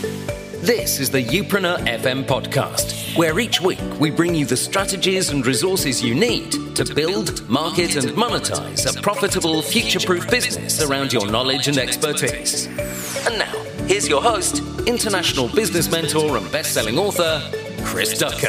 This is the Youpreneur FM podcast, where each week we bring you the strategies and resources you need to build, market, and monetize a profitable, future proof business around your knowledge and expertise. And now, here's your host, international business mentor and best selling author, Chris Ducker.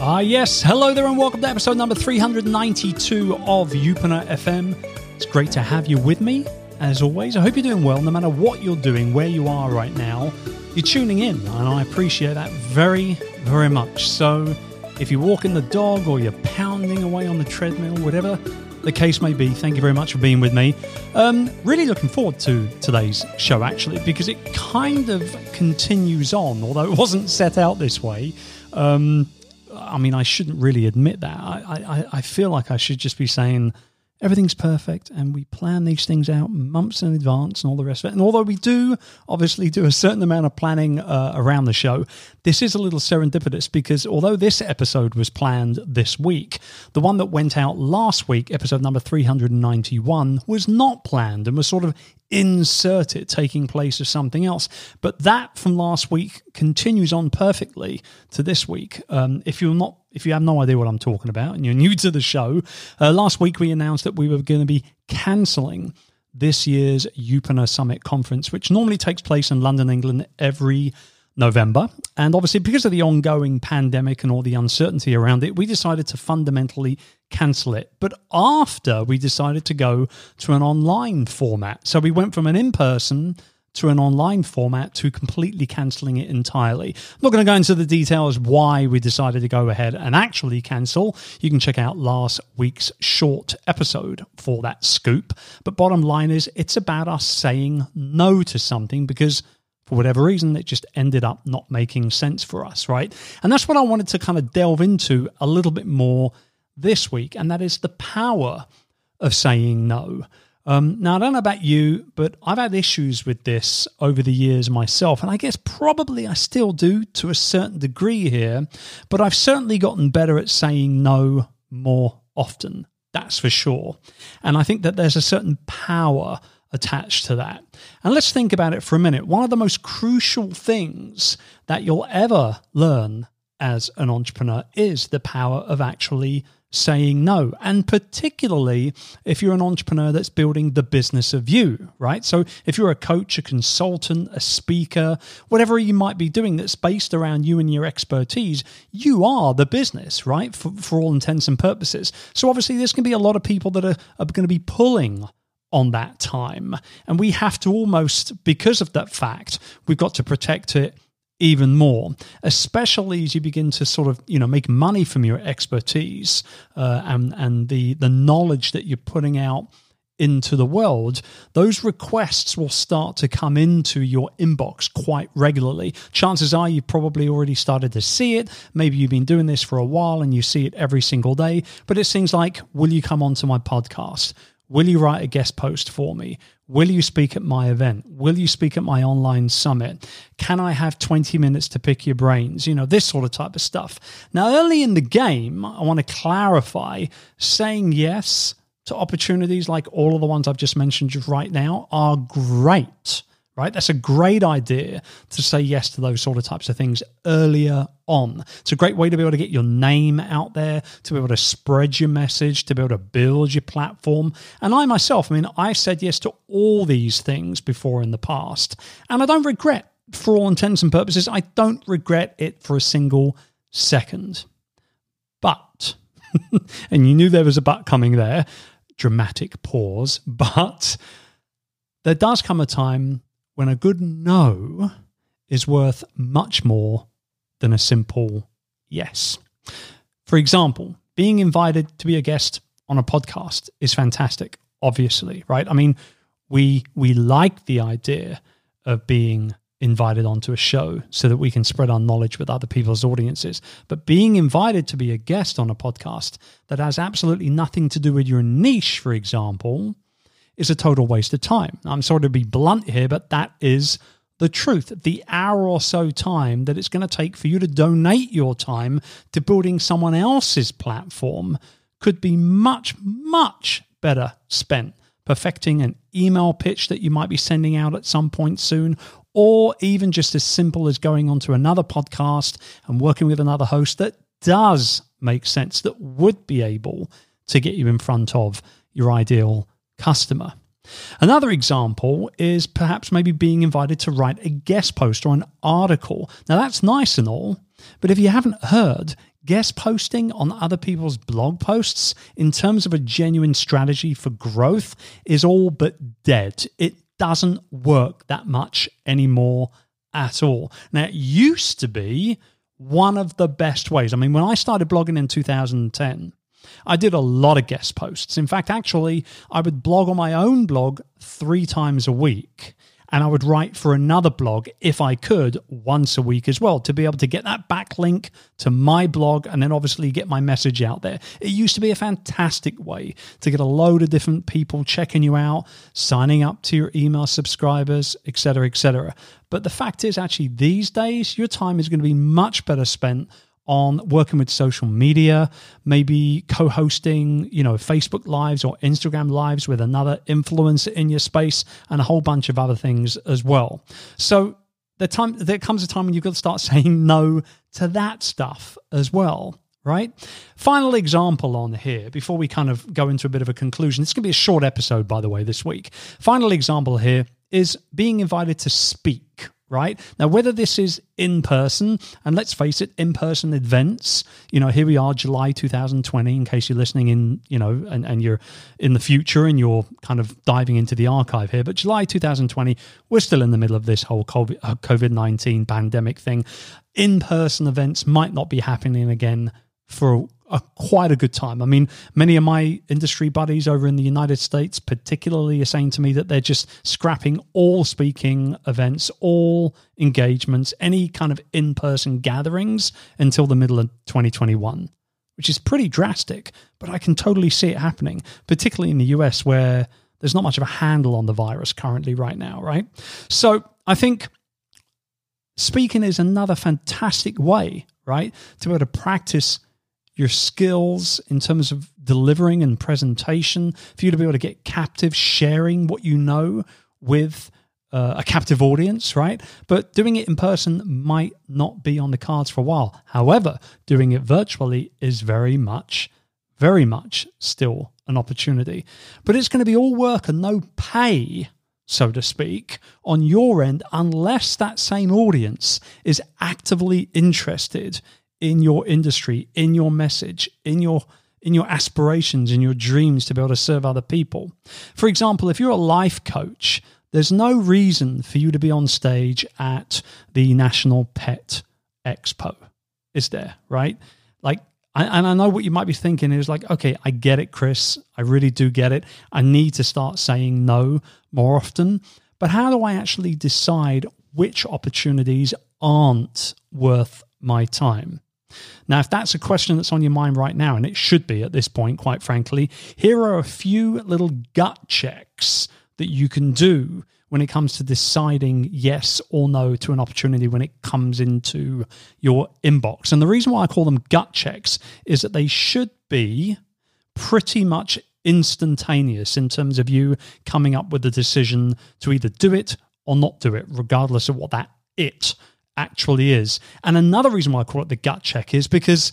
Ah, yes. Hello there, and welcome to episode number 392 of Youpreneur FM. It's great to have you with me, as always. I hope you're doing well, no matter what you're doing, where you are right now. You're tuning in, and I appreciate that very, very much. So, if you're walking the dog or you're pounding away on the treadmill, whatever the case may be, thank you very much for being with me. Um, really looking forward to today's show, actually, because it kind of continues on, although it wasn't set out this way. Um, I mean, I shouldn't really admit that. I, I, I feel like I should just be saying everything's perfect and we plan these things out months in advance and all the rest of it. And although we do obviously do a certain amount of planning uh, around the show, this is a little serendipitous because although this episode was planned this week, the one that went out last week, episode number 391, was not planned and was sort of inserted taking place of something else. But that from last week continues on perfectly to this week. Um, if you're not, if you have no idea what I'm talking about and you're new to the show, uh, last week we announced that we were going to be cancelling this year's Youpreneur Summit conference, which normally takes place in London, England, every November. And obviously, because of the ongoing pandemic and all the uncertainty around it, we decided to fundamentally cancel it. But after we decided to go to an online format. So we went from an in person to an online format to completely cancelling it entirely. I'm not going to go into the details why we decided to go ahead and actually cancel. You can check out last week's short episode for that scoop. But bottom line is, it's about us saying no to something because for whatever reason, it just ended up not making sense for us, right? And that's what I wanted to kind of delve into a little bit more this week, and that is the power of saying no. Um, now, I don't know about you, but I've had issues with this over the years myself, and I guess probably I still do to a certain degree here, but I've certainly gotten better at saying no more often. That's for sure. And I think that there's a certain power attached to that. And let's think about it for a minute. One of the most crucial things that you'll ever learn as an entrepreneur is the power of actually saying no. And particularly if you're an entrepreneur that's building the business of you, right? So if you're a coach, a consultant, a speaker, whatever you might be doing that's based around you and your expertise, you are the business, right? For, for all intents and purposes. So obviously there's going to be a lot of people that are, are going to be pulling on that time. And we have to almost, because of that fact, we've got to protect it even more, especially as you begin to sort of you know make money from your expertise uh, and and the the knowledge that you're putting out into the world, those requests will start to come into your inbox quite regularly. Chances are you've probably already started to see it. Maybe you've been doing this for a while and you see it every single day. But it's things like, will you come onto my podcast? Will you write a guest post for me? Will you speak at my event? Will you speak at my online summit? Can I have 20 minutes to pick your brains? You know, this sort of type of stuff. Now, early in the game, I want to clarify saying yes to opportunities like all of the ones I've just mentioned right now are great right? That's a great idea to say yes to those sort of types of things earlier on. It's a great way to be able to get your name out there, to be able to spread your message, to be able to build your platform. And I myself, I mean, I said yes to all these things before in the past, and I don't regret, for all intents and purposes, I don't regret it for a single second. But, and you knew there was a but coming there, dramatic pause, but there does come a time when a good no is worth much more than a simple yes. For example, being invited to be a guest on a podcast is fantastic, obviously, right? I mean, we we like the idea of being invited onto a show so that we can spread our knowledge with other people's audiences. But being invited to be a guest on a podcast that has absolutely nothing to do with your niche, for example, is a total waste of time. I'm sorry to be blunt here, but that is the truth. The hour or so time that it's going to take for you to donate your time to building someone else's platform could be much, much better spent perfecting an email pitch that you might be sending out at some point soon, or even just as simple as going onto another podcast and working with another host that does make sense, that would be able to get you in front of your ideal customer. Another example is perhaps maybe being invited to write a guest post or an article. Now, that's nice and all, but if you haven't heard, guest posting on other people's blog posts in terms of a genuine strategy for growth is all but dead. It doesn't work that much anymore at all. Now, it used to be one of the best ways. I mean, when I started blogging in 2010, I did a lot of guest posts. In fact, actually, I would blog on my own blog three times a week. And I would write for another blog if I could once a week as well to be able to get that backlink to my blog and then obviously get my message out there. It used to be a fantastic way to get a load of different people checking you out, signing up to your email subscribers, etc., etc. But the fact is, actually, these days, your time is going to be much better spent on working with social media, maybe co-hosting, you know, Facebook lives or Instagram lives with another influencer in your space and a whole bunch of other things as well. So the time there comes a time when you've got to start saying no to that stuff as well right? Final example on here before we kind of go into a bit of a conclusion. It's going to be a short episode, by the way, this week. Final example here is being invited to speak right? Now, whether this is in person, and let's face it, in person events, you know, here we are, July 2020, in case you're listening in, you know, and, and you're in the future and you're kind of diving into the archive here, but July 2020, we're still in the middle of this whole COVID uh, 19 pandemic thing. In person events might not be happening again for a quite a good time. I mean, many of my industry buddies over in the United States, particularly, are saying to me that they're just scrapping all speaking events, all engagements, any kind of in person gatherings until the middle of 2021, which is pretty drastic. But I can totally see it happening, particularly in the US where there's not much of a handle on the virus currently, right now, right? So I think speaking is another fantastic way, right, to be able to practice your skills in terms of delivering and presentation, for you to be able to get captive sharing what you know with uh, a captive audience, right? But doing it in person might not be on the cards for a while. However, doing it virtually is very much, very much still an opportunity. But it's going to be all work and no pay, so to speak, on your end, unless that same audience is actively interested in your industry, in your message, in your in your aspirations, in your dreams to be able to serve other people. For example, if you're a life coach, there's no reason for you to be on stage at the National Pet Expo. Is there, right? Like and I know what you might be thinking is like, okay, I get it, Chris. I really do get it. I need to start saying no more often. But how do I actually decide which opportunities aren't worth my time? Now, if that's a question that's on your mind right now, and it should be at this point, quite frankly, here are a few little gut checks that you can do when it comes to deciding yes or no to an opportunity when it comes into your inbox. And the reason why I call them gut checks is that they should be pretty much instantaneous in terms of you coming up with the decision to either do it or not do it, regardless of what that it actually is. And another reason why I call it the gut check is because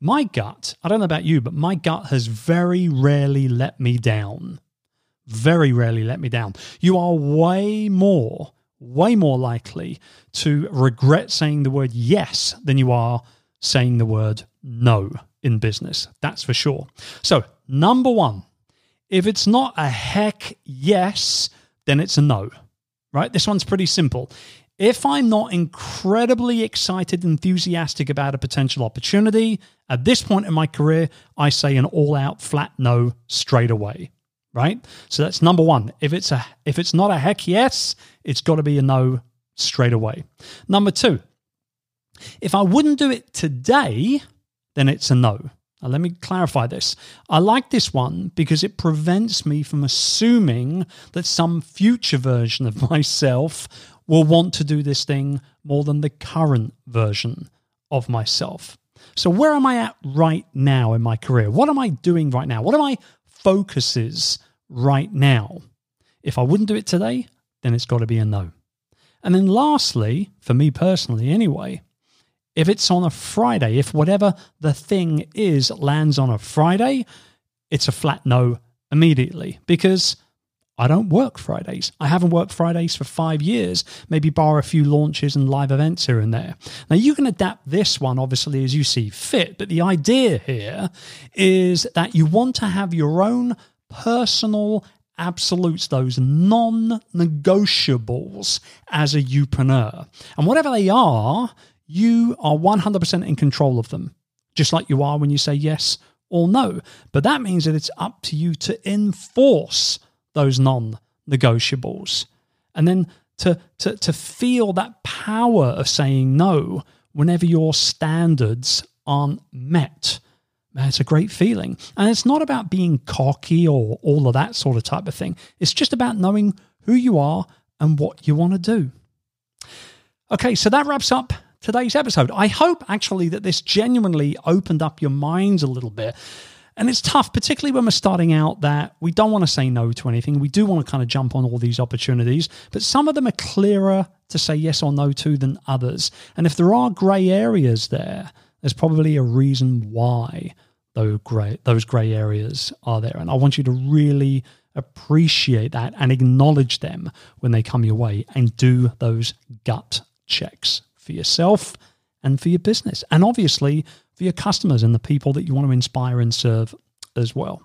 my gut, I don't know about you, but my gut has very rarely let me down. Very rarely let me down. You are way more, way more likely to regret saying the word yes than you are saying the word no in business. That's for sure. So, number one, if it's not a heck yes, then it's a no, right? This one's pretty simple. If I'm not incredibly excited, enthusiastic about a potential opportunity, at this point in my career, I say an all out flat no straight away. Right? So that's number one. If it's a if it's not a heck yes, it's got to be a no straight away. Number two, if I wouldn't do it today, then it's a no. Now, let me clarify this. I like this one because it prevents me from assuming that some future version of myself will want to do this thing more than the current version of myself. So, where am I at right now in my career? What am I doing right now? What are my focuses right now. If I wouldn't do it today, then it's got to be a no. And then lastly, for me personally anyway, if it's on a Friday, if whatever the thing is lands on a Friday, it's a flat no immediately because I don't work Fridays. I haven't worked Fridays for five years, maybe bar a few launches and live events here and there. Now, you can adapt this one, obviously, as you see fit, but the idea here is that you want to have your own personal absolutes, those non negotiables as a youpreneur. And whatever they are, you are 100% in control of them, just like you are when you say yes or no. But that means that it's up to you to enforce those non negotiables. And then to, to, to feel that power of saying no whenever your standards aren't met. It's a great feeling. And it's not about being cocky or all of that sort of type of thing. It's just about knowing who you are and what you want to do. Okay, so that wraps up today's episode. I hope actually that this genuinely opened up your minds a little bit and it's tough, particularly when we're starting out, that we don't want to say no to anything. We do want to kind of jump on all these opportunities, but some of them are clearer to say yes or no to than others. And if there are grey areas there, there's probably a reason why those grey, those grey areas are there. And I want you to really appreciate that and acknowledge them when they come your way and do those gut checks for yourself and for your business. And obviously, for your customers and the people that you want to inspire and serve as well.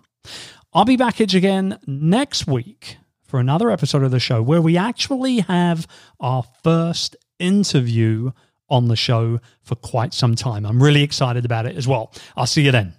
I'll be back again next week for another episode of the show where we actually have our first interview on the show for quite some time. I'm really excited about it as well. I'll see you then.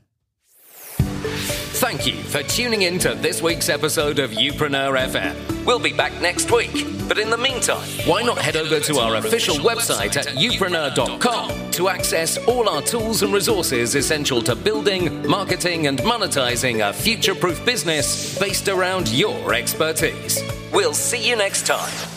Thank you for tuning in to this week's episode of Youpreneur FM. We'll be back next week, but in the meantime, why not head over to our official website at youpreneur.com to access all our tools and resources essential to building, marketing, and monetizing a future proof business based around your expertise. We'll see you next time.